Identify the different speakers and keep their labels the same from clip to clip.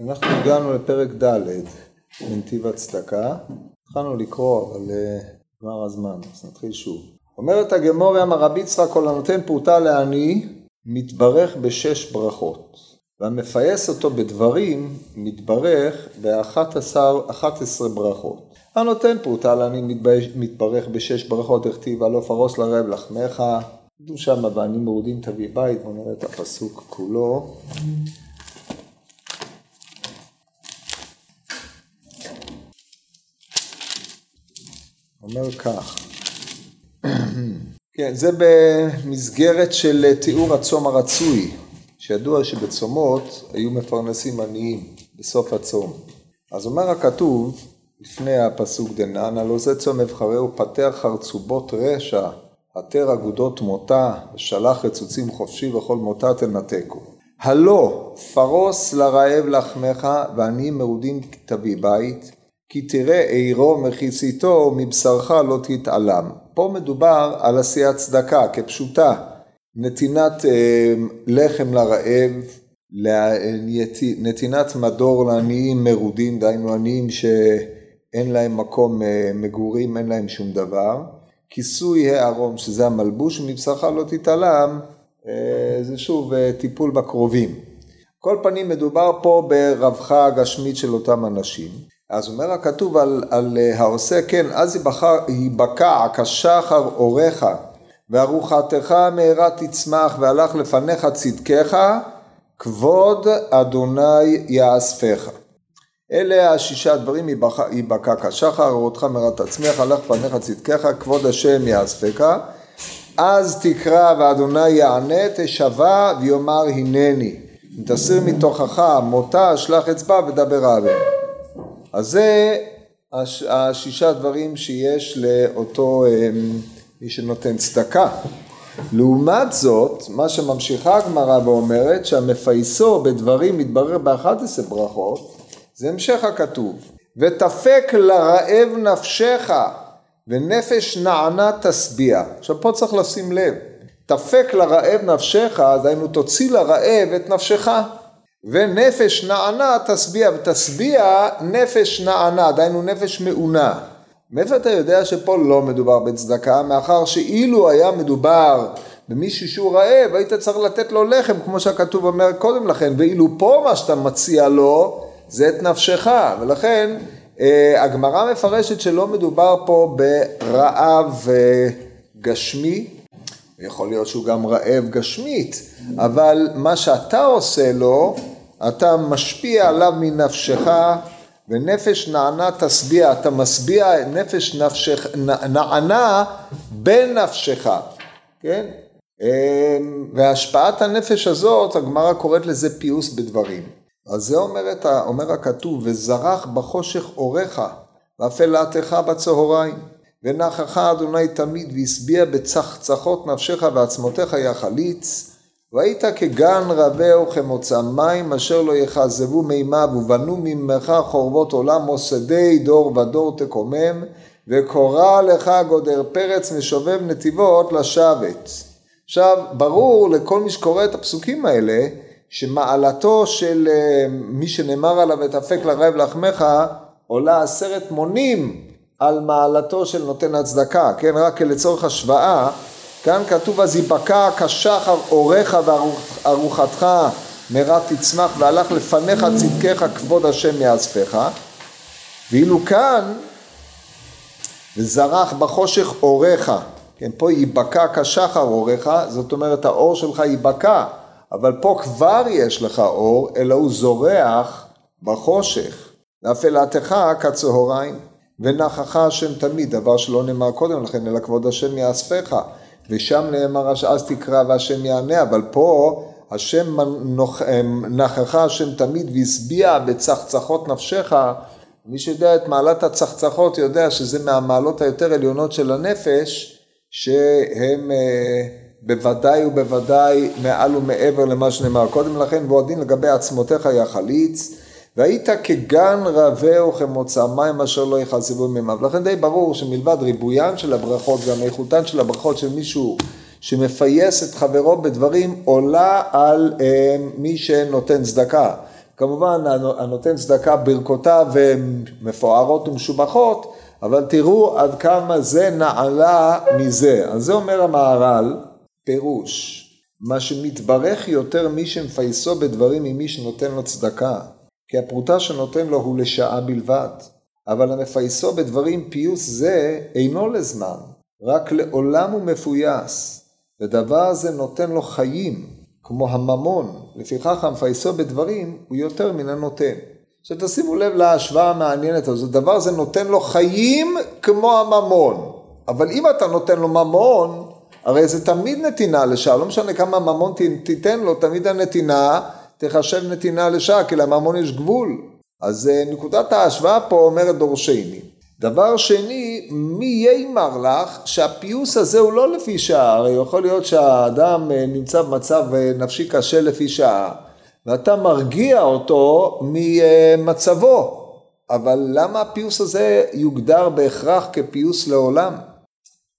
Speaker 1: אנחנו הגענו לפרק ד' בנתיב הצדקה, התחלנו לקרוא אבל נגמר הזמן, אז נתחיל שוב. אומרת הגמור אמר רבי יצחק כל הנותן פרוטה לעני מתברך בשש ברכות והמפייס אותו בדברים מתברך באחת עשרה ברכות. הנותן פרוטה לעני מתברך בשש ברכות הכתיב הלא פרוס לרעב לחמך כתוב שם ואני מרודים תביא בית בואו נראה את הפסוק כולו אומר כך, כן, זה במסגרת של תיאור הצום הרצוי, שידוע שבצומות היו מפרנסים עניים בסוף הצום. אז אומר הכתוב, לפני הפסוק דנן, הלא זה צום אבחרהו פתח חרצובות רשע, עטר אגודות מותה, ושלח רצוצים חופשי וכל מותה תנתקו. הלא פרוס לרעב לחמך ועניים מרודים תביא בית, כי תראה עירו מחיציתו מבשרך לא תתעלם. פה מדובר על עשיית צדקה כפשוטה, נתינת אה, לחם לרעב, נתינת מדור לעניים מרודים, דהיינו עניים שאין להם מקום אה, מגורים, אין להם שום דבר, כיסוי הערום שזה המלבוש מבשרך לא תתעלם, אה, זה שוב טיפול בקרובים. כל פנים מדובר פה ברווחה הגשמית של אותם אנשים. אז אומר הכתוב על, על אה, העושה, כן, אז ייבקע כשחר אורך, וארוחתך מהרה תצמח, והלך לפניך צדקך, כבוד אדוני יאספך. אלה השישה דברים, ייבקע כשחר, אורתך מהרה תצמח, הלך לפניך צדקך, כבוד השם יאספך. אז תקרא ואדוני יענה, תשבע ויאמר הנני. אם תסיר מתוכך מותה, שלח אצבע ודבר עליהם. אז זה הש, השישה דברים שיש לאותו אמ, מי שנותן צדקה. לעומת זאת, מה שממשיכה הגמרא ואומרת שהמפייסו בדברים מתברר באחת עשרה ברכות, זה המשך הכתוב. ותפק לרעב נפשך ונפש נענה תשביע. עכשיו פה צריך לשים לב, תפק לרעב נפשך, דהיינו תוציא לרעב את נפשך. ונפש נענה תשביע, ותשביע נפש נענה, דהיינו נפש מעונה. מאיפה אתה יודע שפה לא מדובר בצדקה? מאחר שאילו היה מדובר במישהו שהוא רעב, היית צריך לתת לו לחם, כמו שהכתוב אומר קודם לכן, ואילו פה מה שאתה מציע לו, זה את נפשך, ולכן אה, הגמרא מפרשת שלא מדובר פה ברעב אה, גשמי, יכול להיות שהוא גם רעב גשמית, אבל מה שאתה עושה לו, אתה משפיע עליו מנפשך ונפש נענה תשביע, אתה משביע נפש נפשך, נענה בנפשך, כן? אמ, והשפעת הנפש הזאת, הגמרא קוראת לזה פיוס בדברים. אז זה אומרת, אומר הכתוב, וזרח בחושך אורך, ואפלתך בצהריים. ונכך אדוני תמיד והשביע בצחצחות נפשך ועצמותיך יחליץ והיית כגן רבה וכמוצא מים אשר לא יכזבו מימיו ובנו ממך חורבות עולם מוסדי דור ודור תקומם וקורא לך גודר פרץ משובב נתיבות לשבת. עכשיו ברור לכל מי שקורא את הפסוקים האלה שמעלתו של אה, מי שנאמר עליו ותפק לרעב לחמך עולה עשרת מונים על מעלתו של נותן הצדקה, כן, רק לצורך השוואה, כאן כתוב אז ייבקע כשחר אורך וארוחתך מרה תצמח והלך לפניך צדקך כבוד השם יאספך ואילו כאן זרח בחושך אורך, כן, פה ייבקע כשחר אורך, זאת אומרת האור שלך ייבקע, אבל פה כבר יש לך אור, אלא הוא זורח בחושך, ואפלתך כצהריים. ונכך השם תמיד, דבר שלא נאמר קודם לכן, אלא כבוד השם יאספך. ושם נאמר אז תקרא והשם יענה, אבל פה השם נכך השם תמיד והשביע בצחצחות נפשך. מי שיודע את מעלת הצחצחות יודע שזה מהמעלות היותר עליונות של הנפש, שהם אה, בוודאי ובוודאי מעל ומעבר למה שנאמר קודם לכן, ועוד דין לגבי עצמותיך יחליץ. והיית כגן רבה וכמוצא מים אשר לא יכסבו ממיו. לכן די ברור שמלבד ריבוין של הברכות, גם איכותן של הברכות של מישהו שמפייס את חברו בדברים, עולה על אה, מי שנותן צדקה. כמובן הנותן צדקה ברכותיו מפוארות ומשובחות, אבל תראו עד כמה זה נעלה מזה. אז זה אומר המהר"ל, פירוש, מה שמתברך יותר מי שמפייסו בדברים ממי שנותן לו צדקה, כי הפרוטה שנותן לו הוא לשעה בלבד, אבל המפייסו בדברים פיוס זה אינו לזמן, רק לעולם הוא מפויס, ודבר הזה נותן לו חיים, כמו הממון, לפיכך המפייסו בדברים הוא יותר מן הנותן. עכשיו תשימו לב להשוואה המעניינת הזאת, דבר זה נותן לו חיים כמו הממון, אבל אם אתה נותן לו ממון, הרי זה תמיד נתינה לשעה, לא משנה כמה ממון תיתן לו, תמיד הנתינה תחשב נתינה לשעה, כי לממון יש גבול. אז אה, נקודת ההשוואה פה אומרת דורשני. דבר שני, מי יימר לך שהפיוס הזה הוא לא לפי שעה, הרי יכול להיות שהאדם אה, נמצא במצב אה, נפשי קשה לפי שעה, ואתה מרגיע אותו ממצבו, אבל למה הפיוס הזה יוגדר בהכרח כפיוס לעולם?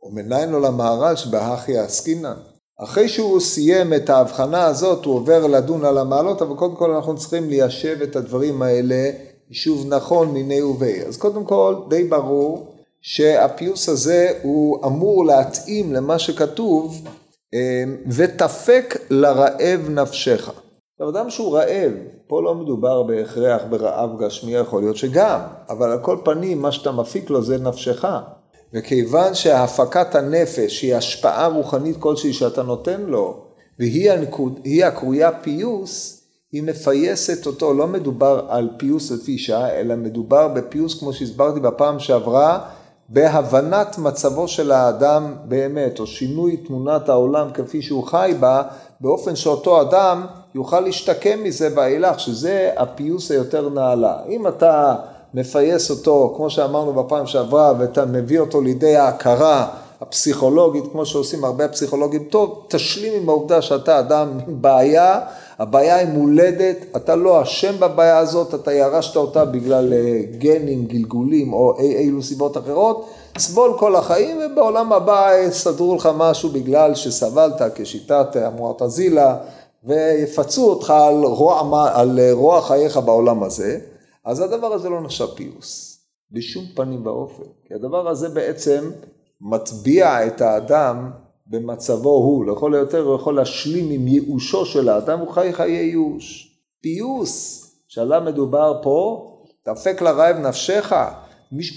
Speaker 1: ומניין לו למהר"ל שבהכי עסקינן. אחרי שהוא סיים את ההבחנה הזאת הוא עובר לדון על המעלות, אבל קודם כל אנחנו צריכים ליישב את הדברים האלה יישוב נכון מיני ובי. אז קודם כל די ברור שהפיוס הזה הוא אמור להתאים למה שכתוב אמ, ותפק לרעב נפשך. עכשיו אדם שהוא רעב, פה לא מדובר בהכרח ברעב גשמי, יכול להיות שגם, אבל על כל פנים מה שאתה מפיק לו זה נפשך. וכיוון שהפקת הנפש היא השפעה רוחנית כלשהי שאתה נותן לו, והיא הקרויה פיוס, היא מפייסת אותו, לא מדובר על פיוס לפי שעה, אלא מדובר בפיוס, כמו שהסברתי בפעם שעברה, בהבנת מצבו של האדם באמת, או שינוי תמונת העולם כפי שהוא חי בה, באופן שאותו אדם יוכל להשתקם מזה ואילך, שזה הפיוס היותר נעלה. אם אתה מפייס אותו, כמו שאמרנו בפעם שעברה, ואתה מביא אותו לידי ההכרה הפסיכולוגית, כמו שעושים הרבה פסיכולוגים, טוב, תשלים עם העובדה שאתה אדם עם בעיה, הבעיה היא מולדת, אתה לא אשם בבעיה הזאת, אתה ירשת אותה בגלל אה, גנים, גלגולים או אי אילו סיבות אחרות, סבול כל החיים ובעולם הבא יסדרו לך משהו בגלל שסבלת כשיטת המועטזילה ויפצו אותך על רוע, על רוע חייך בעולם הזה. אז הדבר הזה לא נחשב פיוס, בשום פנים ואופן, כי הדבר הזה בעצם מטביע את האדם במצבו הוא, לכל היותר הוא יכול להשלים עם ייאושו של האדם, הוא חי חיי ייאוש. פיוס, שעליו מדובר פה, דפק לרעב נפשך,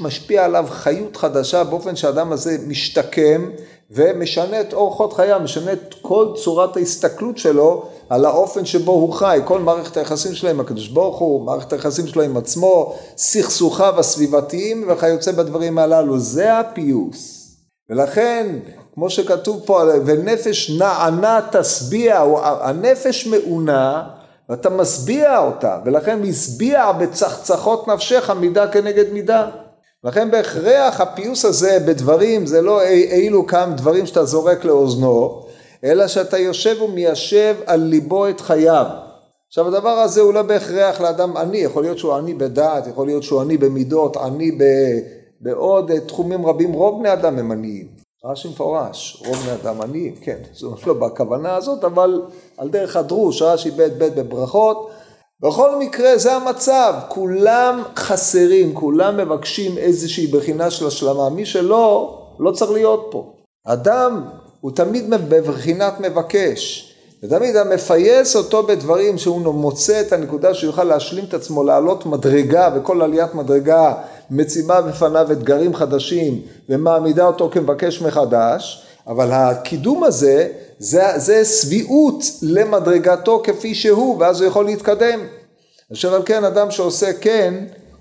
Speaker 1: משפיע עליו חיות חדשה באופן שהאדם הזה משתקם ומשנה את אורחות חייו, משנה את כל צורת ההסתכלות שלו על האופן שבו הוא חי, כל מערכת היחסים שלו עם הקדוש ברוך הוא, מערכת היחסים שלו עם עצמו, סכסוכיו הסביבתיים וכיוצא בדברים הללו, זה הפיוס. ולכן, כמו שכתוב פה, ונפש נענה תשביע, הנפש מעונה ואתה משביע אותה, ולכן משביע בצחצחות נפשך מידה כנגד מידה. לכן בהכרח הפיוס הזה בדברים זה לא אילו כמה דברים שאתה זורק לאוזנו, אלא שאתה יושב ומיישב על ליבו את חייו. עכשיו הדבר הזה הוא לא בהכרח לאדם עני, יכול להיות שהוא עני בדעת, יכול להיות שהוא עני במידות, עני בעוד תחומים רבים, רוב בני אדם הם עניים. רש"י מפורש, רוב בני אדם עניים, כן, זאת לא בכוונה הזאת, אבל על דרך הדרוש, רש"י ב' ב' בברכות, בכל מקרה זה המצב, כולם חסרים, כולם מבקשים איזושהי בחינה של השלמה, מי שלא, לא צריך להיות פה. אדם הוא תמיד בבחינת מבקש, ותמיד המפייס אותו בדברים שהוא מוצא את הנקודה שהוא יוכל להשלים את עצמו, לעלות מדרגה, וכל עליית מדרגה מציבה בפניו אתגרים חדשים, ומעמידה אותו כמבקש מחדש, אבל הקידום הזה, זה, זה שביעות למדרגתו כפי שהוא, ואז הוא יכול להתקדם. אשר על כן אדם שעושה כן,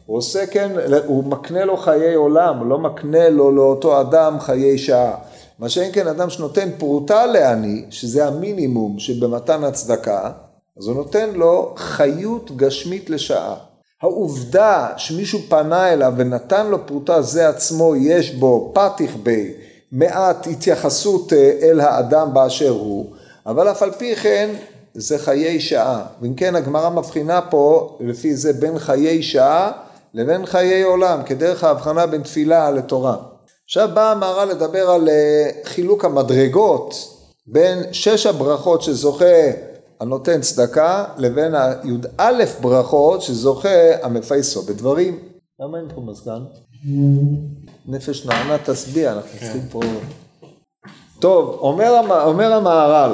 Speaker 1: הוא עושה כן, הוא מקנה לו חיי עולם, לא מקנה לו לאותו אדם חיי שעה. מה שאין כן אדם שנותן פרוטה לעני, שזה המינימום שבמתן הצדקה, אז הוא נותן לו חיות גשמית לשעה. העובדה שמישהו פנה אליו ונתן לו פרוטה זה עצמו יש בו פתיח בי מעט התייחסות אה, אל האדם באשר הוא, אבל אף על פי כן זה חיי שעה. ואם כן הגמרא מבחינה פה לפי זה בין חיי שעה לבין חיי עולם, כדרך ההבחנה בין תפילה לתורה. עכשיו באה המהר"ל לדבר על אה, חילוק המדרגות בין שש הברכות שזוכה הנותן צדקה לבין הי"א ברכות שזוכה המפייסו בדברים. למה אין פה מזגן? נפש נענה תשביע, אנחנו כן. צריכים פה... טוב, אומר, אומר המהר"ל,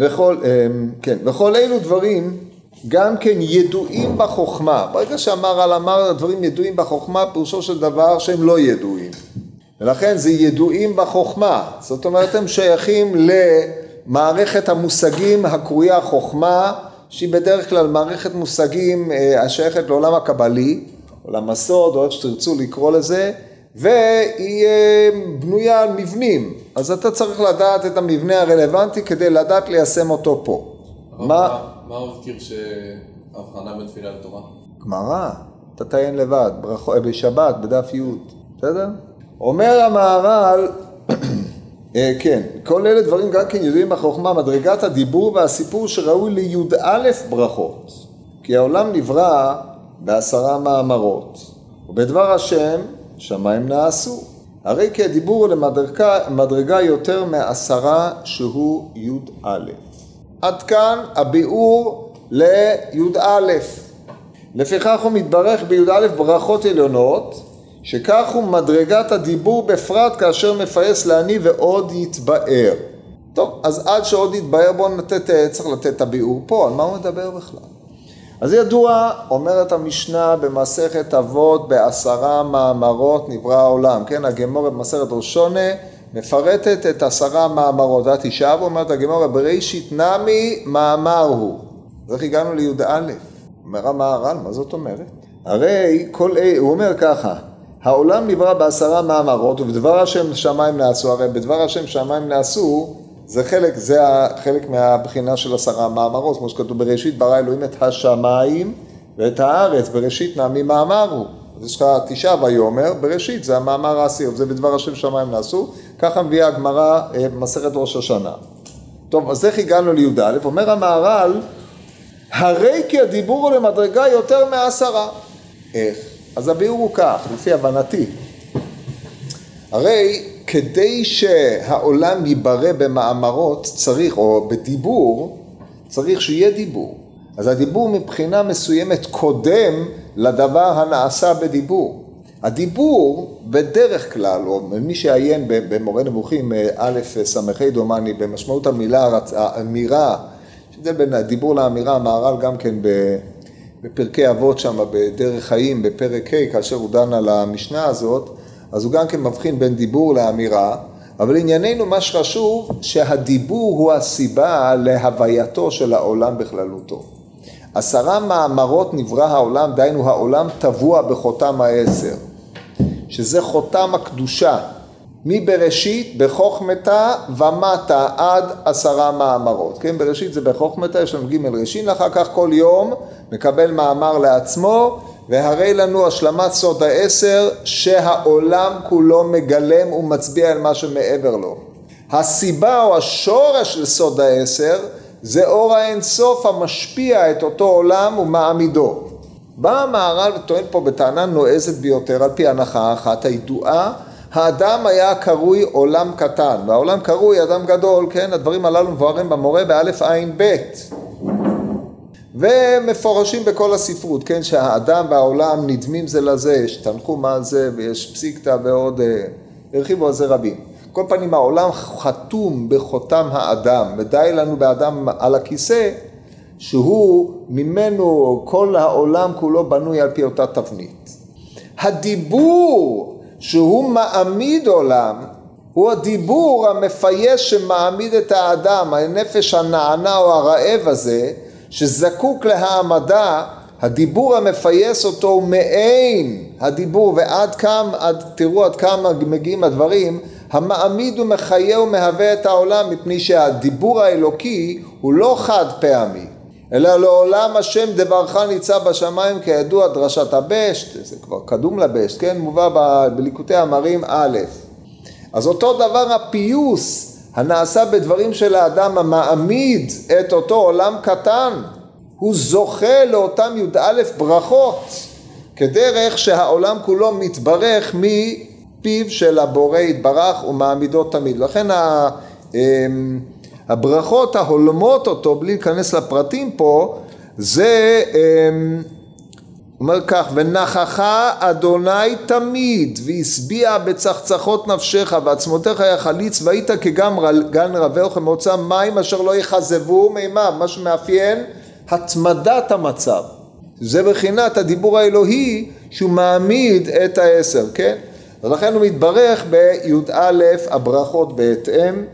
Speaker 1: וכל, אמ, כן, וכל אלו דברים גם כן ידועים בחוכמה. ברגע שהמהר"ל אמר דברים ידועים בחוכמה, פירושו של דבר שהם לא ידועים. ולכן זה ידועים בחוכמה. זאת אומרת, הם שייכים למערכת המושגים הקרויה חוכמה, שהיא בדרך כלל מערכת מושגים אה, השייכת לעולם הקבלי, עולם הסוד, או איך שתרצו לקרוא לזה, והיא אה, בנויה על מבנים. אז אתה צריך לדעת את המבנה הרלוונטי כדי לדעת ליישם אותו פה.
Speaker 2: מה הוא הזכיר שהבחנה בין תפילה לתורה?
Speaker 1: גמרא, אתה תעיין לבד, בשבת, בדף י', בסדר? אומר המהר"ל, אה, כן, כל אלה דברים גם כן ידועים בחוכמה, מדרגת הדיבור והסיפור שראוי לי"א ברכות. כי העולם נברא בעשרה מאמרות, ובדבר השם שמיים נעשו. הרי כי הדיבור הוא למדרגה יותר מעשרה שהוא י"א. עד כאן הביאור לי"א. לפיכך הוא מתברך בי"א ברכות עליונות, שכך הוא מדרגת הדיבור בפרט כאשר מפייס לעני ועוד יתבאר. טוב, אז עד שעוד יתבאר בואו נתת, צריך לתת את הביאור פה, על מה הוא מדבר בכלל? אז ידוע, אומרת המשנה במסכת אבות בעשרה מאמרות נברא העולם, כן, הגמורה במסכת ראשונה מפרטת את עשרה מאמרות, ואת תשעה ואומרת הגמורה בראשית נמי מאמר הוא. אז איך הגענו לי"א? אומר המהר"ל, מה זאת אומרת? הרי כל, הוא אומר ככה, העולם נברא בעשרה מאמרות ובדבר השם שמיים נעשו, הרי בדבר השם שמיים נעשו זה חלק, זה חלק מהבחינה של עשרה מאמרות, כמו שכתוב בראשית ברא אלוהים את השמיים ואת הארץ, בראשית נעמי מאמרו. אז יש לך תשעה ויאמר, בראשית זה המאמר העשיר, זה בדבר השם שמיים נעשו, ככה מביאה הגמרא אה, במסכת ראש השנה. טוב, אז איך הגענו לי"א? אומר המהר"ל, הרי כי הדיבור הוא למדרגה יותר מעשרה. איך? אז הביאור הוא כך, לפי הבנתי. הרי כדי שהעולם ייברא במאמרות צריך, או בדיבור, צריך שיהיה דיבור. אז הדיבור מבחינה מסוימת קודם לדבר הנעשה בדיבור. הדיבור בדרך כלל, או מי שעיין במורה נבוכים א' ס"ה דומני, במשמעות המילה, האמירה, שזה בין הדיבור לאמירה, המהר"ל גם כן בפרקי אבות שם, בדרך חיים, בפרק ה', כאשר הוא דן על המשנה הזאת, אז הוא גם כן מבחין בין דיבור לאמירה, אבל ענייננו מה שחשוב שהדיבור הוא הסיבה להווייתו של העולם בכללותו. עשרה מאמרות נברא העולם, דהיינו העולם טבוע בחותם העשר, שזה חותם הקדושה, מבראשית בחוכמתה ומטה עד עשרה מאמרות, כן בראשית זה בחוכמתה, יש לנו ג' ראשין, אחר כך כל יום מקבל מאמר לעצמו והרי לנו השלמת סוד העשר שהעולם כולו מגלם ומצביע על מה שמעבר לו. הסיבה או השורש לסוד העשר זה אור האינסוף המשפיע את אותו עולם ומעמידו. בא המהר"ל וטוען פה בטענה נועזת ביותר על פי הנחה אחת הידועה האדם היה קרוי עולם קטן והעולם קרוי אדם גדול, כן? הדברים הללו מבוארים במורה באלף עין בית ומפורשים בכל הספרות, כן, שהאדם והעולם נדמים זה לזה, יש תנחום על זה ויש פסיקתא ועוד, אה, הרחיבו על זה רבים. כל פנים העולם חתום בחותם האדם, ודי לנו באדם על הכיסא, שהוא ממנו כל העולם כולו בנוי על פי אותה תבנית. הדיבור שהוא מעמיד עולם הוא הדיבור המפייס שמעמיד את האדם, הנפש הנענה או הרעב הזה, שזקוק להעמדה, הדיבור המפייס אותו הוא מעין הדיבור ועד כמה, עד, תראו עד כמה מגיעים הדברים, המעמיד ומחיה ומהווה את העולם מפני שהדיבור האלוקי הוא לא חד פעמי אלא לעולם השם דברך ניצב בשמיים כידוע דרשת הבשט, זה כבר קדום לבשט, כן, מובא בליקוטי המרים א', אז אותו דבר הפיוס הנעשה בדברים של האדם המעמיד את אותו עולם קטן, הוא זוכה לאותם י"א ברכות, כדרך שהעולם כולו מתברך מפיו של הבורא יתברך ומעמידו תמיד. לכן אמ, הברכות ההולמות אותו, בלי להיכנס לפרטים פה, זה, אמ, אומר כך, ונחכה אדוני תמיד, והשביע בצחצחות נפשך, ועצמותיך יחליץ, והיית כגן רבה וכמוצא מים אשר לא יכזבו מימיו, מה שמאפיין התמדת המצב. זה בחינת הדיבור האלוהי שהוא מעמיד את העשר, כן? ולכן הוא מתברך בי"א הברכות בהתאם.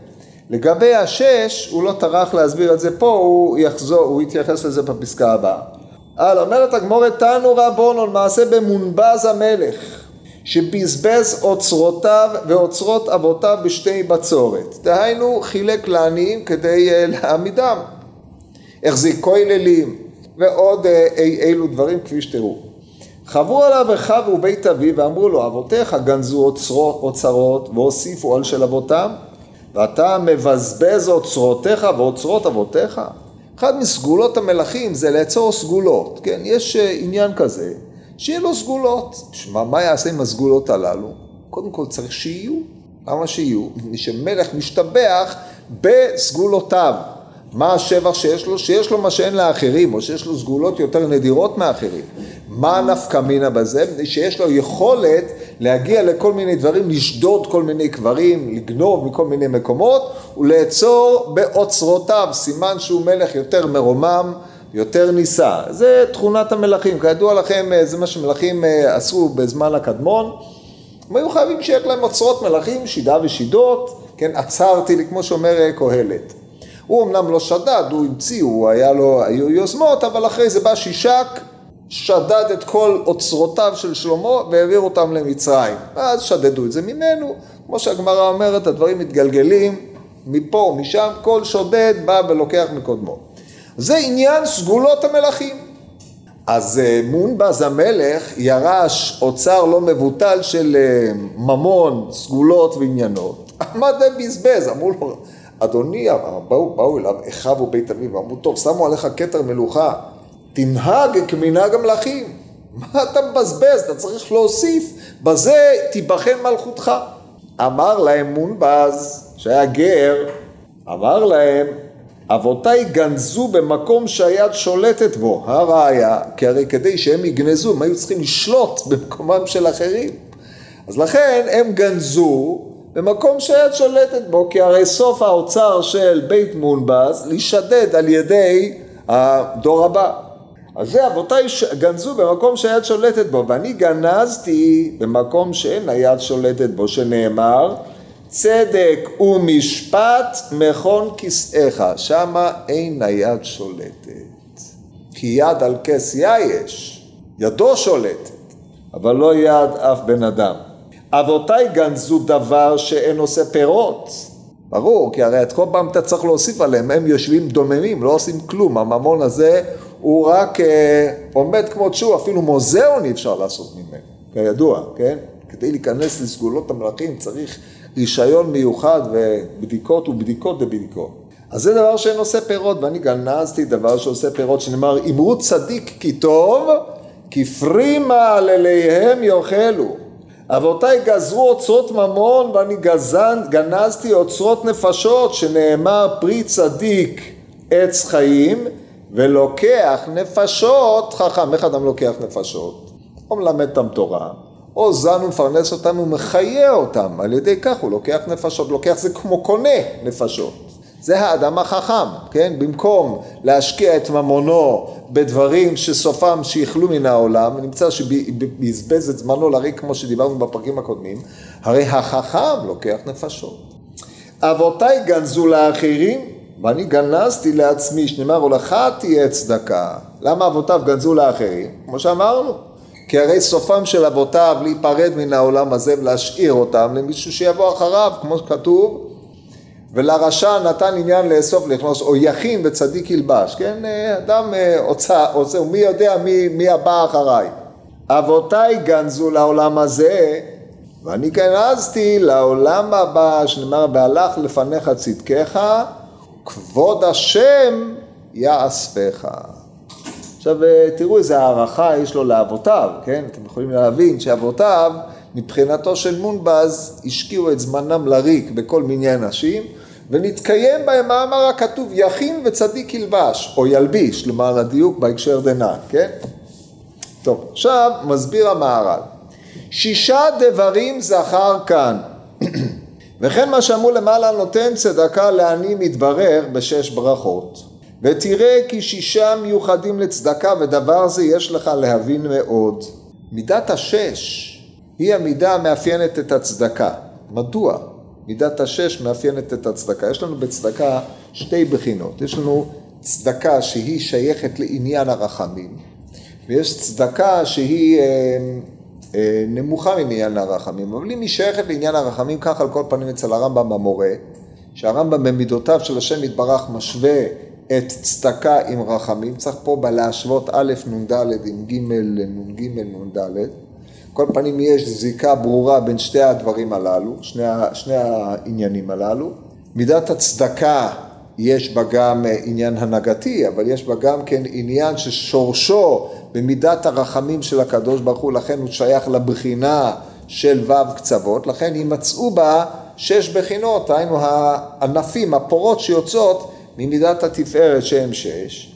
Speaker 1: לגבי השש, הוא לא טרח להסביר את זה פה, הוא יחזור, הוא יתייחס לזה בפסקה הבאה. הלאה, אומרת הגמורת תנו רבונון מעשה במונבז המלך שבזבז אוצרותיו ואוצרות אבותיו בשתי בצורת. דהיינו חילק לעניים כדי uh, להעמידם. החזיק כוללים ועוד uh, אי, אילו דברים כפי שתראו. חברו עליו אחיו ובית אביו ואמרו לו אבותיך גנזו אוצרות, אוצרות והוסיפו על של אבותם ואתה מבזבז אוצרותיך ואוצרות אבותיך? אחד מסגולות המלכים זה לאצור סגולות, כן? יש אה, עניין כזה, שיהיה לו סגולות. שמה, מה יעשה עם הסגולות הללו? קודם כל צריך שיהיו. למה שיהיו? מפני שמלך משתבח בסגולותיו. מה השבח שיש לו? שיש לו מה שאין לאחרים, או שיש לו סגולות יותר נדירות מאחרים. מה נפקא מינה בזה? שיש לו יכולת להגיע לכל מיני דברים, לשדוד כל מיני קברים, לגנוב מכל מיני מקומות ולעצור באוצרותיו, סימן שהוא מלך יותר מרומם, יותר נישא. זה תכונת המלכים, כידוע לכם זה מה שמלכים אה, עשו בזמן הקדמון. הם היו חייבים שיהיה להם אוצרות מלכים, שידה ושידות, כן, עצרתי לי, כמו שאומר אה, קהלת. הוא אמנם לא שדד, הוא המציא, הוא היה לו, היו יוזמות, אבל אחרי זה בא שישק, שדד את כל אוצרותיו של שלמה והעביר אותם למצרים. ואז שדדו את זה ממנו, כמו שהגמרא אומרת, הדברים מתגלגלים מפה ומשם, כל שודד בא ולוקח מקודמו. זה עניין סגולות המלכים. אז אה, מונבז המלך ירש אוצר לא מבוטל של אה, ממון, סגולות ועניינות. עמד ובזבז, אמרו לו, אדוני, באו, באו אליו אחיו ובית אביו, אמרו, טוב, שמו עליך כתר מלוכה, תנהג כמנהג המלכים. מה אתה מבזבז? אתה צריך להוסיף, בזה תיבחן מלכותך. אמר להם מונבז, שהיה גר, אמר להם, אבותיי גנזו במקום שהיד שולטת בו, הראיה, כי הרי כדי שהם יגנזו, הם היו צריכים לשלוט במקומם של אחרים. אז לכן הם גנזו במקום שהיד שולטת בו, כי הרי סוף האוצר של בית מונבז להישדד על ידי הדור הבא. אז זה אבותיי גנזו במקום שהיד שולטת בו, ואני גנזתי במקום שאין היד שולטת בו, שנאמר צדק ומשפט מכון כסאיך, שמה אין היד שולטת. כי יד על כסייה יש, ידו שולטת, אבל לא יד אף בן אדם. אבותיי גנזו דבר שאין עושה פירות. ברור, כי הרי את כל פעם אתה צריך להוסיף עליהם, הם יושבים דוממים, לא עושים כלום, הממון הזה הוא רק אה, עומד כמו תשוע, אפילו מוזיאון אי אפשר לעשות ממנו, כידוע, כן? כדי להיכנס לסגולות המלכים צריך רישיון מיוחד ובדיקות ובדיקות ובדיקות. אז זה דבר שאין עושה פירות, ואני גנזתי דבר שעושה פירות, שנאמר, אמרו צדיק כי טוב, כפרי מעלליהם יאכלו. אבותיי גזרו אוצרות ממון ואני גזן, גנזתי אוצרות נפשות, שנאמר פרי צדיק עץ חיים, ולוקח נפשות חכם. איך אדם לוקח נפשות? או מלמד אותם תורה, או זן ומפרנס אותם ומחיה אותם, על ידי כך הוא לוקח נפשות, לוקח זה כמו קונה נפשות. זה האדם החכם, כן? במקום להשקיע את ממונו בדברים שסופם שיכלו מן העולם, נמצא שבזבז את זמנו לריק כמו שדיברנו בפרקים הקודמים, הרי החכם לוקח נפשות. אבותיי גנזו לאחרים, ואני גנזתי לעצמי, שנאמר, הולכה תהיה צדקה. למה אבותיו גנזו לאחרים? כמו שאמרנו, כי הרי סופם של אבותיו להיפרד מן העולם הזה ולהשאיר אותם למישהו שיבוא אחריו, כמו שכתוב, ולרשע נתן עניין לאסוף לכנוס, או יכין וצדיק ילבש, כן? אדם עוצה, אה, עוצה, ומי יודע מי, מי הבא אחריי. אבותיי גנזו לעולם הזה, ואני גנזתי לעולם הבא, שנאמר, והלך לפניך צדקך, כבוד השם יאספך. עכשיו אה, תראו איזה הערכה יש לו לאבותיו, כן? אתם יכולים להבין שאבותיו מבחינתו של מונבז השקיעו את זמנם לריק בכל מיני אנשים ונתקיים בהם מאמר הכתוב יכין וצדיק ילבש, או ילביש, למען הדיוק בהקשר דנן, כן? טוב, עכשיו מסביר המהר"ל. שישה דברים זכר כאן. וכן מה שאמרו למעלה נותן צדקה לעני מתברר בשש ברכות. ותראה כי שישה מיוחדים לצדקה ודבר זה יש לך להבין מאוד. מידת השש היא המידה המאפיינת את הצדקה. מדוע? מידת השש מאפיינת את הצדקה. יש לנו בצדקה שתי בחינות. יש לנו צדקה שהיא שייכת לעניין הרחמים, ויש צדקה שהיא אה, נמוכה מעניין הרחמים. אבל אם היא שייכת לעניין הרחמים, כך על כל פנים אצל הרמב"ם במורה, שהרמב"ם במידותיו של השם יתברך משווה את צדקה עם רחמים, צריך פה בלהשוות א' נ"ד עם ג' לנ"ג נ"ד. כל פנים יש זיקה ברורה בין שתי הדברים הללו, שני, שני העניינים הללו. מידת הצדקה יש בה גם עניין הנהגתי, אבל יש בה גם כן עניין ששורשו במידת הרחמים של הקדוש ברוך הוא, לכן הוא שייך לבחינה של ו' קצוות, לכן יימצאו בה שש בחינות, היינו הענפים, הפורות שיוצאות ממידת התפארת שהם שש.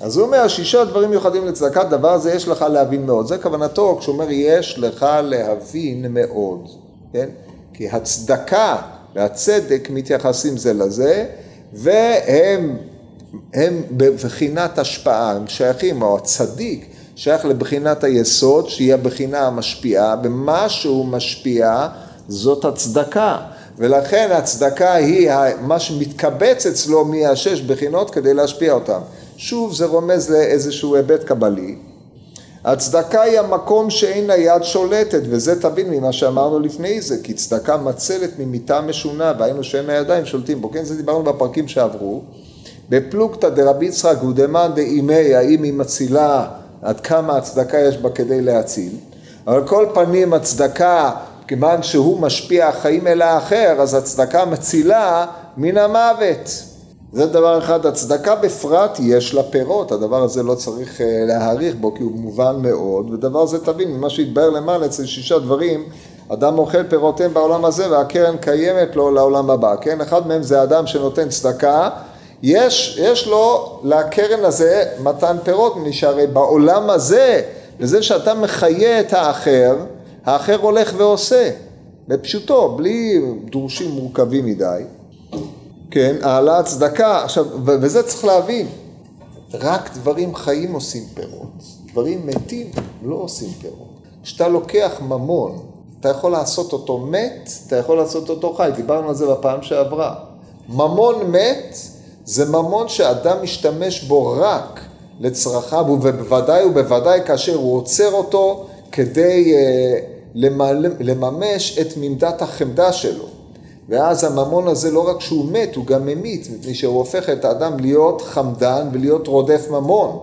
Speaker 1: אז הוא אומר, שישה דברים מיוחדים לצדקת דבר זה יש לך להבין מאוד. זה כוונתו כשהוא אומר, יש לך להבין מאוד, כן? כי הצדקה והצדק מתייחסים זה לזה, והם הם בבחינת השפעה, הם שייכים, או הצדיק שייך לבחינת היסוד, שהיא הבחינה המשפיעה, ומה שהוא משפיע זאת הצדקה. ולכן הצדקה היא מה שמתקבץ אצלו מהשש בחינות כדי להשפיע אותם. שוב זה רומז לאיזשהו היבט קבלי. הצדקה היא המקום שאין היד שולטת, וזה תבין ממה שאמרנו לפני זה, כי צדקה מצלת ממיתה משונה, והיינו שאין הידיים שולטים בו, כן, זה דיברנו בפרקים שעברו. בפלוגתא דרבי יצחק ודמאן דאימי, האם היא מצילה, עד כמה הצדקה יש בה כדי להציל, אבל כל פנים הצדקה, כיוון שהוא משפיע חיים אל האחר, אז הצדקה מצילה מן המוות. זה דבר אחד, הצדקה בפרט יש לה פירות, הדבר הזה לא צריך אה, להעריך בו כי הוא מובן מאוד, ודבר זה תבין, ממה שהתבהר למעלה אצל שישה דברים, אדם אוכל פירותיהם בעולם הזה והקרן קיימת לו לעולם הבא, כן? אחד מהם זה אדם שנותן צדקה, יש, יש לו לקרן הזה מתן פירות, שהרי בעולם הזה, בזה שאתה מחיה את האחר, האחר הולך ועושה, בפשוטו, בלי דרושים מורכבים מדי. כן, העלאת צדקה, עכשיו, וזה צריך להבין, רק דברים חיים עושים פירות, דברים מתים לא עושים פירות. כשאתה לוקח ממון, אתה יכול לעשות אותו מת, אתה יכול לעשות אותו חי, דיברנו על זה בפעם שעברה. ממון מת זה ממון שאדם משתמש בו רק לצרכיו, ובוודאי ובוודאי כאשר הוא עוצר אותו כדי uh, לממש את מידת החמדה שלו. ואז הממון הזה לא רק שהוא מת, הוא גם ממית, מפני שהוא הופך את האדם להיות חמדן ולהיות רודף ממון.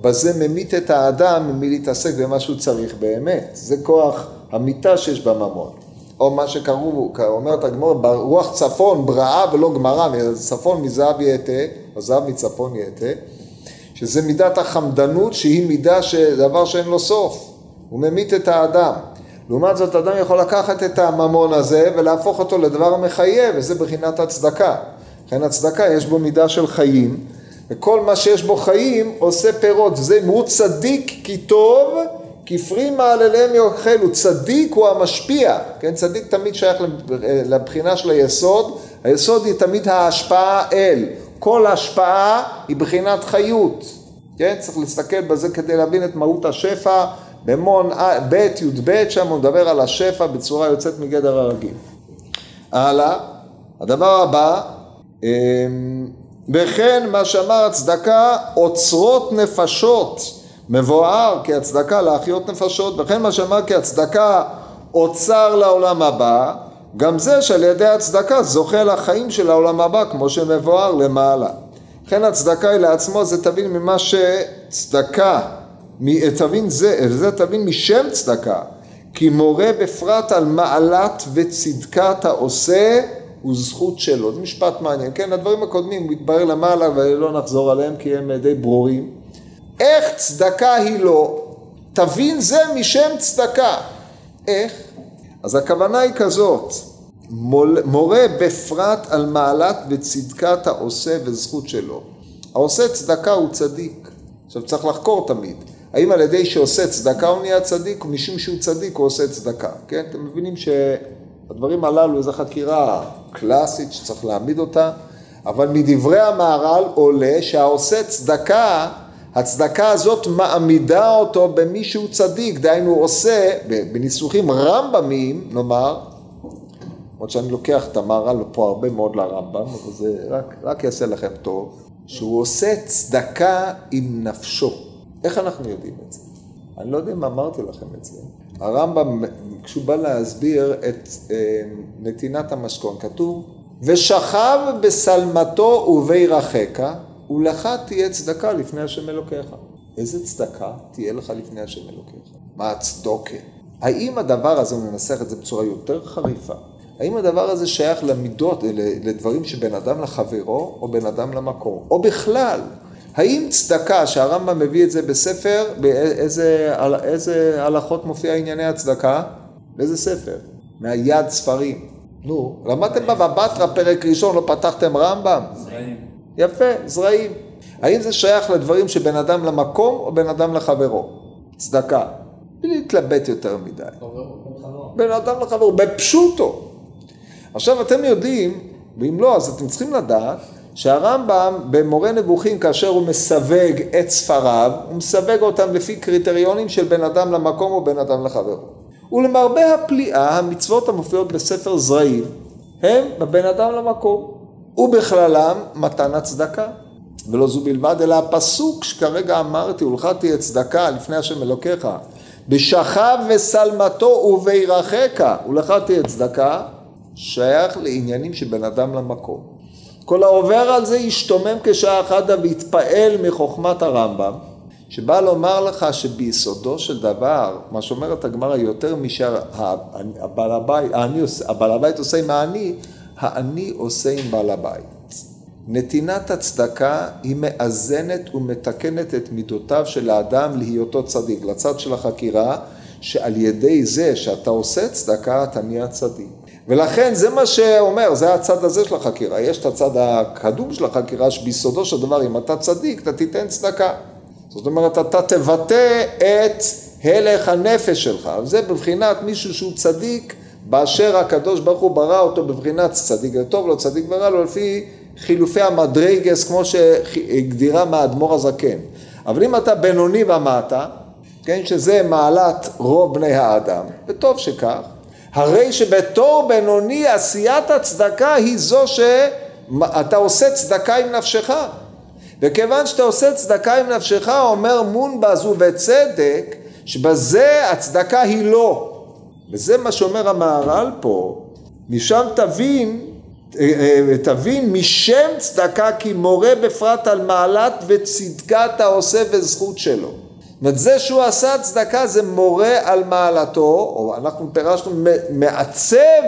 Speaker 1: בזה ממית את האדם מלהתעסק במה שהוא צריך באמת. זה כוח המיתה שיש בממון. או מה שקראו, אומרת הגמור, ברוח צפון בראה ולא גמרא, צפון מזהב יהתה, או זהב מצפון יהתה, שזה מידת החמדנות שהיא מידה, דבר שאין לו סוף. הוא ממית את האדם. לעומת זאת, אדם יכול לקחת את הממון הזה ולהפוך אותו לדבר מחייב, וזה בחינת הצדקה. לכן הצדקה יש בו מידה של חיים, וכל מה שיש בו חיים עושה פירות. זה הוא צדיק כי טוב, כפרי מעלליהם יאכלו. צדיק הוא המשפיע, כן? צדיק תמיד שייך לבחינה של היסוד. היסוד היא תמיד ההשפעה אל. כל השפעה היא בחינת חיות. כן? צריך להסתכל בזה כדי להבין את מהות השפע. במון ב' י"ב שם הוא מדבר על השפע בצורה יוצאת מגדר הרגיל. הלאה, הדבר הבא, אמ, וכן מה שאמר הצדקה עוצרות נפשות, מבואר כי הצדקה להחיות נפשות, וכן מה שאמר כי הצדקה אוצר לעולם הבא, גם זה שעל ידי הצדקה זוכה לחיים של העולם הבא כמו שמבואר למעלה. לכן הצדקה היא לעצמו זה תבין ממה שצדקה תבין זה, זה תבין משם צדקה, כי מורה בפרט על מעלת וצדקת העושה הוא זכות שלו. זה משפט מעניין. כן, הדברים הקודמים מתברר למעלה ולא נחזור עליהם כי הם די ברורים. איך צדקה היא לא? תבין זה משם צדקה. איך? אז הכוונה היא כזאת, מורה בפרט על מעלת וצדקת העושה וזכות שלו. העושה צדקה הוא צדיק. עכשיו צריך לחקור תמיד. האם על ידי שעושה צדקה הוא נהיה צדיק, או משום שהוא צדיק הוא עושה צדקה, כן? אתם מבינים שהדברים הללו זו חקירה קלאסית שצריך להעמיד אותה, אבל מדברי המהר"ל עולה שהעושה צדקה, הצדקה הזאת מעמידה אותו במי שהוא צדיק, דהיינו עושה, בניסוחים רמב"מים, נאמר, למרות שאני לוקח את המהר"ל פה הרבה מאוד לרמב"ם, אבל זה רק, רק יעשה לכם טוב, שהוא עושה צדקה עם נפשו. איך אנחנו יודעים את זה? אני לא יודע אם אמרתי לכם את זה. הרמב"ם, כשהוא בא להסביר את אה, נתינת המשכון, כתוב, ושכב בשלמתו ובירכך, ולך תהיה צדקה לפני השם אלוקיך. איזה צדקה תהיה לך לפני השם אלוקיך? מה הצדוקה? האם הדבר הזה, הוא מנסח את זה בצורה יותר חריפה, האם הדבר הזה שייך למידות, לדברים שבין אדם לחברו, או בין אדם למקור, או בכלל, האם צדקה, שהרמב"ם מביא את זה בספר, באיזה איזה הלכות מופיע ענייני הצדקה? באיזה ספר? מהיד ספרים. נו, למדתם בבטרה פרק ראשון, לא פתחתם רמב"ם? זרעים. יפה, זרעים. האם זה שייך לדברים שבין אדם למקום או בין אדם לחברו? צדקה. בלי להתלבט יותר מדי. בין אדם לחברו, בפשוטו. עכשיו אתם יודעים, ואם לא, אז אתם צריכים לדעת שהרמב"ם במורה נבוכים כאשר הוא מסווג את ספריו, הוא מסווג אותם לפי קריטריונים של בין אדם למקום או בין אדם לחברו. ולמרבה הפליאה המצוות המופיעות בספר זרעים הם בבין אדם למקום, ובכללם מתן הצדקה. ולא זו בלבד, אלא הפסוק שכרגע אמרתי, ולך תהיה צדקה לפני השם אלוקיך, בשכב ושלמתו ובירכך, ולך תהיה צדקה, שייך לעניינים שבין אדם למקום. כל העובר על זה ישתומם כשעה אחדה ויתפעל מחוכמת הרמב"ם, שבא לומר לך שביסודו של דבר, מה שאומרת הגמרא יותר משהבעל הבית, הבעל הבית עושה עם העני, העני עושה עם בעל הבית. נתינת הצדקה היא מאזנת ומתקנת את מידותיו של האדם להיותו צדיק, לצד של החקירה, שעל ידי זה שאתה עושה צדקה אתה נהיה צדיק. ולכן זה מה שאומר, זה הצד הזה של החקירה. יש את הצד הקדום של החקירה, שביסודו של דבר, אם אתה צדיק, אתה תיתן צדקה. זאת אומרת, אתה תבטא את הלך הנפש שלך. זה בבחינת מישהו שהוא צדיק, באשר הקדוש ברוך הוא ברא אותו בבחינת צדיק לטוב לו, צדיק ורע לו, לפי חילופי המדרגס, כמו שהגדירה מהאדמו"ר הזקן. אבל אם אתה בינוני ומטה, כן, שזה מעלת רוב בני האדם, וטוב שכך, הרי שבתור בינוני עשיית הצדקה היא זו שאתה עושה צדקה עם נפשך. וכיוון שאתה עושה צדקה עם נפשך, אומר מונבז ובצדק, שבזה הצדקה היא לא. וזה מה שאומר המהר"ל פה, משם תבין, אה, אה, תבין משם צדקה כי מורה בפרט על מעלת וצדקת העושה וזכות שלו. אומרת, זה שהוא עשה צדקה זה מורה על מעלתו, או אנחנו פירשנו, מעצב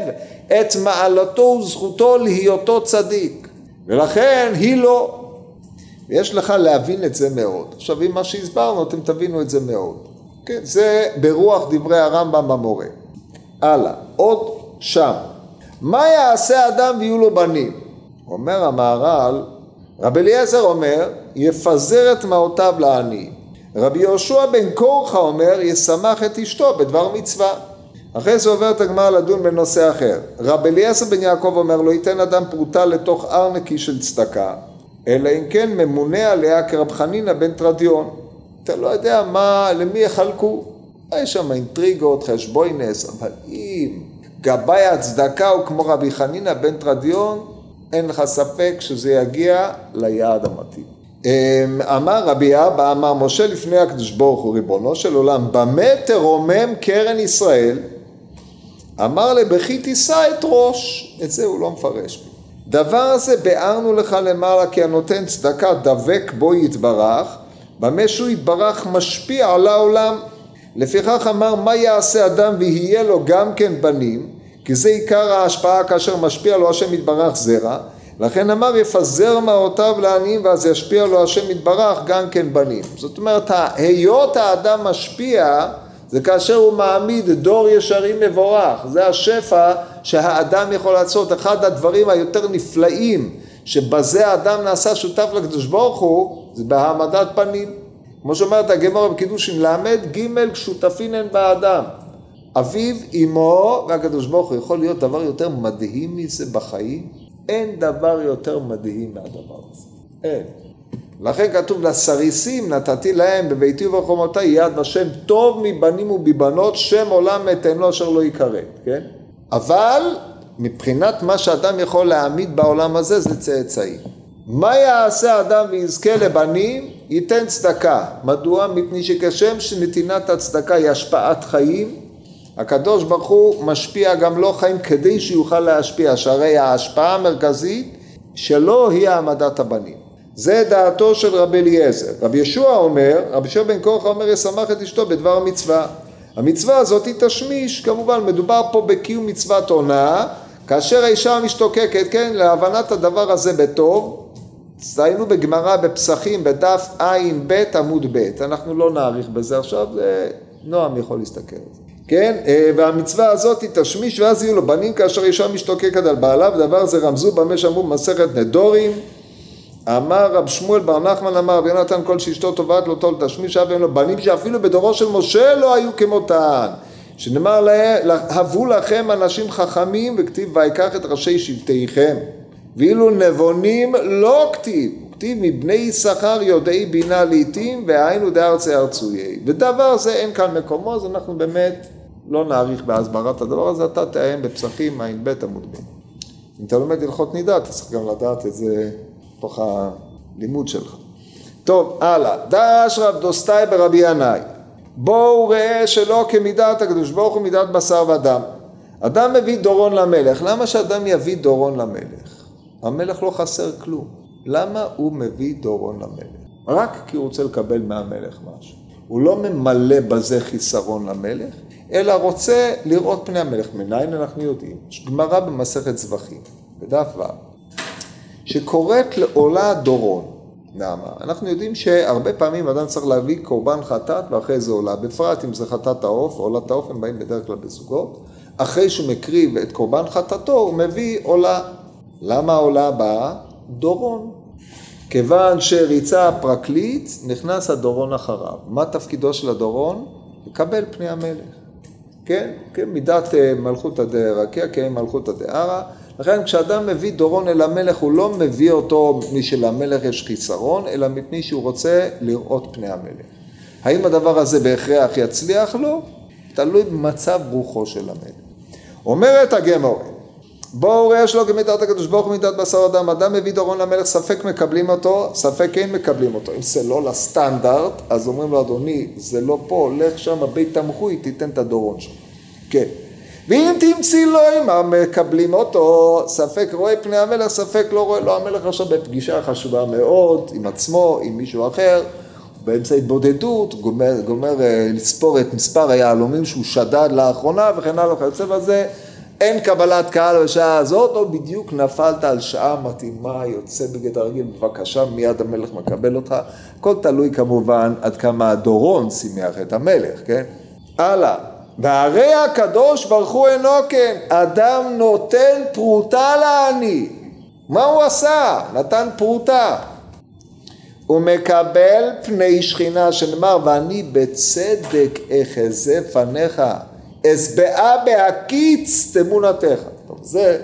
Speaker 1: את מעלתו וזכותו להיותו צדיק. ולכן היא לא. ויש לך להבין את זה מאוד. עכשיו, עם מה שהסברנו, אתם תבינו את זה מאוד. כן, זה ברוח דברי הרמב"ם במורה. הלאה, עוד שם. מה יעשה אדם ויהיו לו בנים? אומר המהר"ל, רבי אליעזר אומר, יפזר את מעותיו לעניים. רבי יהושע בן קורחה אומר, ישמח את אשתו בדבר מצווה. אחרי זה עוברת הגמרא לדון בנושא אחר. רבי אליעזר בן יעקב אומר, לא ייתן אדם פרוטה לתוך הר נקי של צדקה, אלא אם כן ממונה עליה כרב חנינא בן תרדיון. אתה לא יודע מה, למי יחלקו. יש שם אינטריגות, חשבוינס, אבל אם גבאי הצדקה הוא כמו רבי חנינא בן תרדיון, אין לך ספק שזה יגיע ליעד המתאים. אמ, אמר רבי אבא, אמר משה לפני הקדוש ברוך הוא ריבונו של עולם, במה תרומם קרן ישראל? אמר לבכי תישא את ראש, את זה הוא לא מפרש. דבר הזה ביארנו לך למעלה כי הנותן צדקה דבק בו יתברך, במה שהוא יתברך משפיע על העולם. לפיכך אמר מה יעשה אדם ויהיה לו גם כן בנים, כי זה עיקר ההשפעה כאשר משפיע לו השם יתברך זרע, לכן אמר יפזר מעותיו לעניים ואז ישפיע לו השם יתברך גם כן בנים. זאת אומרת, היות האדם משפיע זה כאשר הוא מעמיד דור ישרים מבורך, זה השפע שהאדם יכול לעשות, אחד הדברים היותר נפלאים שבזה האדם נעשה שותף לקדוש ברוך הוא, זה בהעמדת פנים. כמו שאומרת הגמרא בקידושין ל', ג' שותפין הן באדם. אביו, אמו והקדוש ברוך הוא יכול להיות דבר יותר מדהים מזה בחיים? אין דבר יותר מדהים מהדבר הזה. אין. לכן כתוב לסריסים נתתי להם בביתי ובחומותיי יד ושם טוב מבנים ומבנות שם עולם אתן לו אשר לא יכרת, כן? אבל מבחינת מה שאדם יכול להעמיד בעולם הזה זה צאצאים. מה יעשה אדם ויזכה לבנים? ייתן צדקה. מדוע? מפני שכשם שנתינת הצדקה היא השפעת חיים, הקדוש ברוך הוא משפיע גם לו חיים כדי שיוכל להשפיע, שהרי ההשפעה המרכזית שלו היא העמדת הבנים. זה דעתו של רבי אליעזר. רבי ישוע אומר, רבי ישוע בן כורחה אומר, ישמח את אשתו בדבר המצווה. המצווה הזאת היא תשמיש, כמובן מדובר פה בקיום מצוות עונה, כאשר האישה משתוקקת, כן, להבנת הדבר הזה בטוב, היינו בגמרא בפסחים בדף ע"ב עמוד ב', אנחנו לא נאריך בזה עכשיו, נועם יכול להסתכל על זה. כן, אה, והמצווה הזאת היא תשמיש ואז יהיו לו בנים כאשר אישה משתוקקת על בעליו, דבר זה רמזו במה שאמרו במסכת נדורים. אמר רב שמואל בר נחמן אמר רבי יונתן כל שאשתו טובעת לו טול תשמיש אב אין לו בנים שאפילו בדורו של משה לא היו כמותן. שנאמר להם הבו לכם אנשים חכמים וכתיב ויקח את ראשי שבטיכם. ואילו נבונים לא כתיב כתיב מבני יששכר יודעי בינה לעתים והיינו דארצי ארצויי ודבר זה אין כאן מקומו אז אנחנו באמת לא נאריך בהסברת הדבר הזה אתה תאם בפסחים ע"ב עמוד ב אם אתה לומד הלכות נידה אתה צריך גם לדעת את זה בתוך הלימוד שלך. טוב, הלאה. דש רב דוסטאי ברבי ינאי. בואו ראה שלא כמידת הקדוש ברוך הוא מידת בשר ודם. אדם מביא דורון למלך, למה שאדם יביא דורון למלך? המלך לא חסר כלום. למה הוא מביא דורון למלך? רק כי הוא רוצה לקבל מהמלך משהו. הוא לא ממלא בזה חיסרון למלך, אלא רוצה לראות פני המלך. מניין אנחנו יודעים? יש גמרא במסכת זבחים, בדף ו'. שקוראת לעולה דורון. למה? אנחנו יודעים שהרבה פעמים אדם צריך להביא קורבן חטאת ואחרי זה עולה, בפרט אם זה חטאת העוף, עולת העוף הם באים בדרך כלל בזוגות, אחרי שהוא מקריב את קורבן חטאתו הוא מביא עולה. למה העולה באה? דורון. כיוון שריצה הפרקליט, נכנס הדורון אחריו. מה תפקידו של הדורון? לקבל פני המלך. כן? כן, מידת מלכותא דרקיע, מלכותא דערא. לכן כשאדם מביא דורון אל המלך, הוא לא מביא אותו מפני שלמלך יש חיסרון, אלא מפני שהוא רוצה לראות פני המלך. האם הדבר הזה בהכרח יצליח לו? תלוי במצב רוחו של המלך. אומרת הגמור, בואו ראה שלא כמידת הקדוש ברוך הוא מידת בשר אדם, אדם מביא דורון למלך, ספק מקבלים אותו, ספק כן מקבלים אותו. אם זה לא לסטנדרט, אז אומרים לו, אדוני, זה לא פה, לך שם בית תמחוי, תיתן את הדורון שלך. כן. ואם תמצאי לו עמם מקבלים אותו, ספק רואה פני המלך, ספק לא רואה לו המלך עכשיו בפגישה חשובה מאוד עם עצמו, עם מישהו אחר, באמצע התבודדות, גומר, גומר אה, לספור את מספר היהלומים שהוא שדד לאחרונה וכן הלאה וכיוצא בזה, אין קבלת קהל בשעה הזאת, או בדיוק נפלת על שעה מתאימה, יוצא בגדר הרגיל, בבקשה, מיד המלך מקבל אותך. הכל תלוי כמובן עד כמה הדורון שימח את המלך, כן? הלאה. והרי הקדוש ברוך הוא אינו כן, אדם נותן פרוטה לעני. מה הוא עשה? נתן פרוטה. הוא מקבל פני שכינה שנאמר ואני בצדק אחזה פניך אשבעה בהקיץ תמונתך. טוב, זה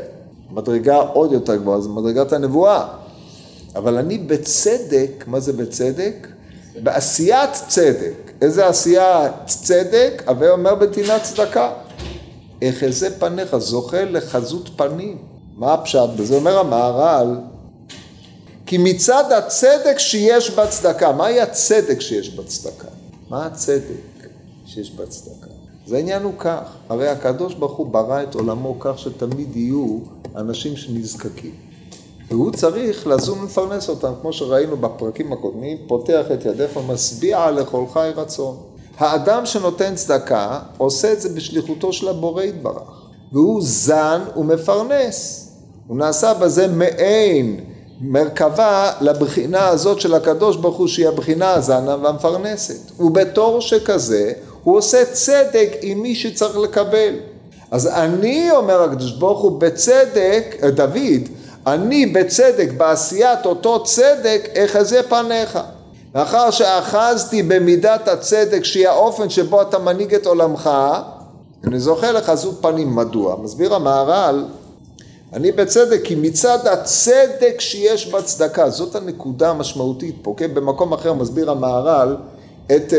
Speaker 1: מדרגה עוד יותר גבוהה, זה מדרגת הנבואה. אבל אני בצדק, מה זה בצדק? בעשיית צדק. איזה עשייה צדק? הווה אומר בנתינת צדקה. אחזה פניך, זוכה לחזות פנים. מה הפשט בזה? אומר המהר"ל, כי מצד הצדק שיש בצדקה, מהי הצדק שיש בצדקה? מה הצדק שיש בצדקה? זה העניין הוא כך, הרי הקדוש ברוך הוא ברא את עולמו כך שתמיד יהיו אנשים שנזקקים. והוא צריך לזום ולפרנס אותם, כמו שראינו בפרקים הקודמים, פותח את ידיך ומשביע לכל חי רצון. האדם שנותן צדקה, עושה את זה בשליחותו של הבורא יתברך. והוא זן ומפרנס. הוא נעשה בזה מעין מרכבה לבחינה הזאת של הקדוש ברוך הוא שהיא הבחינה הזנה והמפרנסת. ובתור שכזה הוא עושה צדק עם מי שצריך לקבל. אז אני, אומר הקדוש ברוך הוא, בצדק, דוד, אני בצדק, בעשיית אותו צדק, אחזה פניך. לאחר שאחזתי במידת הצדק, שהיא האופן שבו אתה מנהיג את עולמך, אני זוכה לחזות פנים. מדוע? מסביר המהר"ל, אני בצדק, כי מצד הצדק שיש בצדקה, זאת הנקודה המשמעותית פה, כן? במקום אחר מסביר המהר"ל את uh,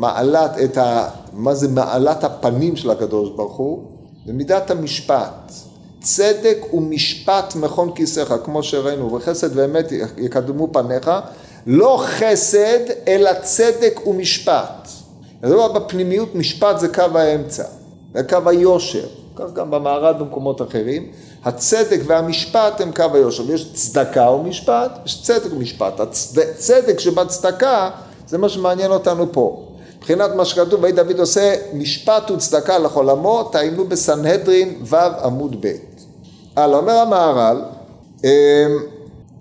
Speaker 1: מעלת, את ה... מה זה מעלת הפנים של הקדוש ברוך הוא? במידת המשפט. צדק ומשפט מכון כיסאך, כמו שראינו, וחסד ואמת יקדמו פניך, לא חסד, אלא צדק ומשפט. מדובר בפנימיות, משפט זה קו האמצע, זה קו היושר, כך גם במערד במקומות אחרים. הצדק והמשפט הם קו היושר, ויש צדקה ומשפט, יש צדק ומשפט. הצדק שבצדקה זה מה שמעניין אותנו פה. מבחינת מה שכתוב, ויהי דוד עושה משפט וצדקה לכל עמו, תעיינו בסנהדרין ו' עמוד ב'. הלאה, אומר המהר"ל, אמ,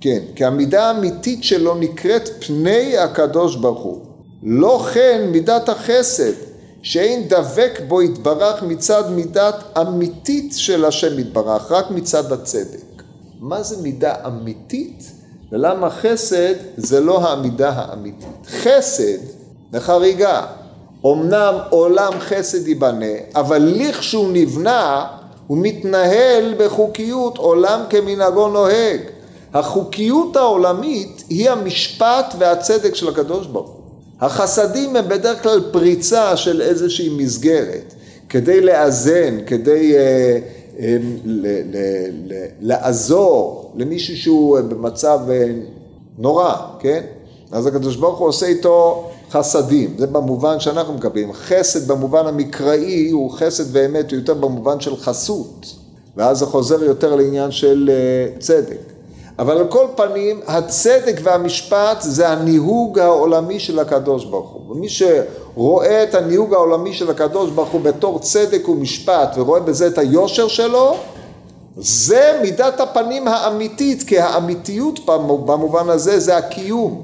Speaker 1: כן, כי המידה האמיתית שלו נקראת פני הקדוש ברוך הוא. לא כן מידת החסד, שאין דבק בו יתברך מצד מידת אמיתית של השם יתברך, רק מצד הצדק. מה זה מידה אמיתית? ולמה חסד זה לא המידה האמיתית. חסד לחריגה. אמנם עולם חסד ייבנה, אבל לכשהוא נבנה, הוא מתנהל בחוקיות, עולם כמנהגו נוהג. החוקיות העולמית היא המשפט והצדק של הקדוש ברוך הוא. החסדים הם בדרך כלל פריצה של איזושהי מסגרת, כדי לאזן, כדי אה, אה, ל, ל, ל, לעזור למישהו שהוא במצב אה, נורא, כן? אז הקדוש ברוך הוא עושה איתו חסדים, זה במובן שאנחנו מקבלים. חסד במובן המקראי הוא חסד ואמת, הוא יותר במובן של חסות, ואז זה חוזר יותר לעניין של אה, צדק. אבל על כל פנים, הצדק והמשפט זה הניהוג העולמי של הקדוש ברוך הוא. ומי שרואה את הניהוג העולמי של הקדוש ברוך הוא בתור צדק ומשפט ורואה בזה את היושר שלו, זה מידת הפנים האמיתית, כי האמיתיות במובן הזה זה הקיום.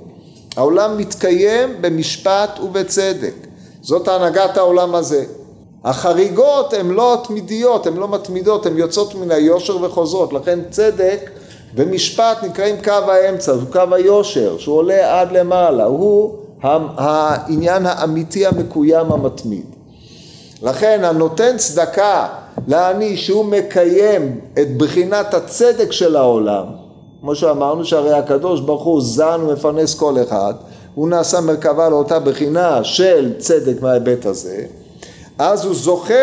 Speaker 1: העולם מתקיים במשפט ובצדק. זאת הנהגת העולם הזה. החריגות הן לא תמידיות, הן לא מתמידות, הן יוצאות מן היושר וחוזרות. לכן צדק ומשפט נקראים קו האמצע, זה קו היושר, שהוא עולה עד למעלה, הוא העניין האמיתי המקוים המתמיד. לכן הנותן צדקה לעני שהוא מקיים את בחינת הצדק של העולם, כמו שאמרנו שהרי הקדוש ברוך הוא זן ומפרנס כל אחד, הוא נעשה מרכבה לאותה בחינה של צדק מההיבט הזה, אז הוא זוכה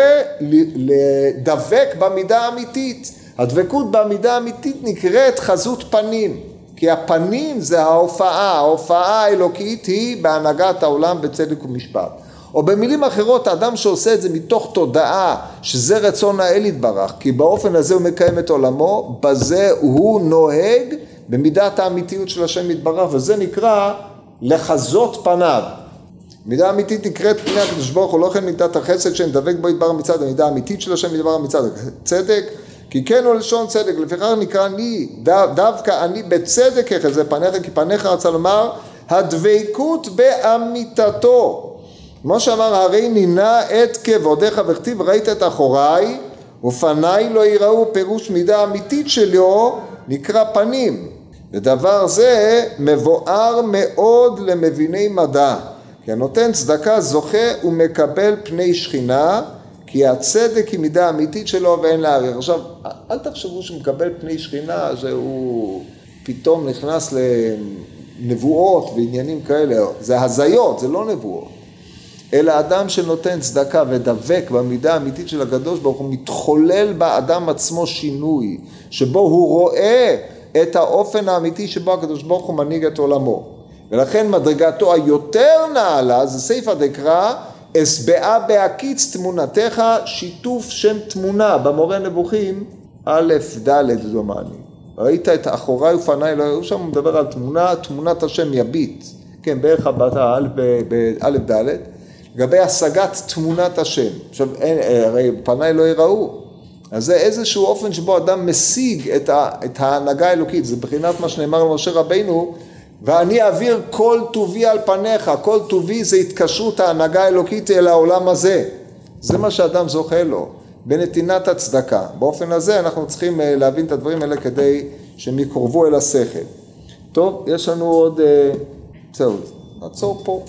Speaker 1: לדבק במידה האמיתית. הדבקות בעמידה האמיתית נקראת חזות פנים, כי הפנים זה ההופעה, ההופעה האלוקית היא בהנהגת העולם בצדק ומשפט. או במילים אחרות, האדם שעושה את זה מתוך תודעה שזה רצון האל יתברך, כי באופן הזה הוא מקיים את עולמו, בזה הוא נוהג במידת האמיתיות של השם יתברך, וזה נקרא לחזות פניו. מידה אמיתית נקראת פני הקדוש ברוך הוא, לא כן מידת החסד שנדבק בו יתברך מצד המידה האמיתית של השם יתברך מצד הצדק, כי כן הוא לשון צדק, לפיכך נקרא אני, דווקא אני בצדק יחזה פניך, כי פניך רצה לומר הדבקות באמיתתו. כמו שאמר, הרי נינה את כבודיך וכתיב ראית את אחוריי ופניי לא יראו פירוש מידה אמיתית שלו נקרא פנים. ודבר זה מבואר מאוד למביני מדע, כי הנותן צדקה זוכה ומקבל פני שכינה כי הצדק היא מידה אמיתית שלו ואין לערער. עכשיו, אל תחשבו שהוא מקבל פני שכינה, שהוא פתאום נכנס לנבואות ועניינים כאלה, זה הזיות, זה לא נבואות. אלא אדם שנותן צדקה ודבק במידה האמיתית של הקדוש ברוך הוא, מתחולל באדם עצמו שינוי, שבו הוא רואה את האופן האמיתי שבו הקדוש ברוך הוא מנהיג את עולמו. ולכן מדרגתו היותר נעלה זה סייפא דקרא אשבעה בהקיץ תמונתך, שיתוף שם תמונה במורה נבוכים, א', ד', דומני. ראית את אחוריי ופניי, לא ראו שם, הוא מדבר על תמונה, תמונת השם יביט, כן, בערך באלף ד', לגבי השגת תמונת השם. עכשיו, אין, הרי פניי לא יראו. אז זה איזשהו אופן שבו אדם משיג את, ה, את ההנהגה האלוקית, זה מבחינת מה שנאמר למשה רבינו, ואני אעביר כל טובי על פניך, כל טובי זה התקשרות ההנהגה האלוקית אל העולם הזה. זה מה שאדם זוכה לו, בנתינת הצדקה. באופן הזה אנחנו צריכים אה, להבין את הדברים האלה כדי שהם יקרבו אל השכל. טוב, יש לנו עוד... אה, זהו, נעצור פה.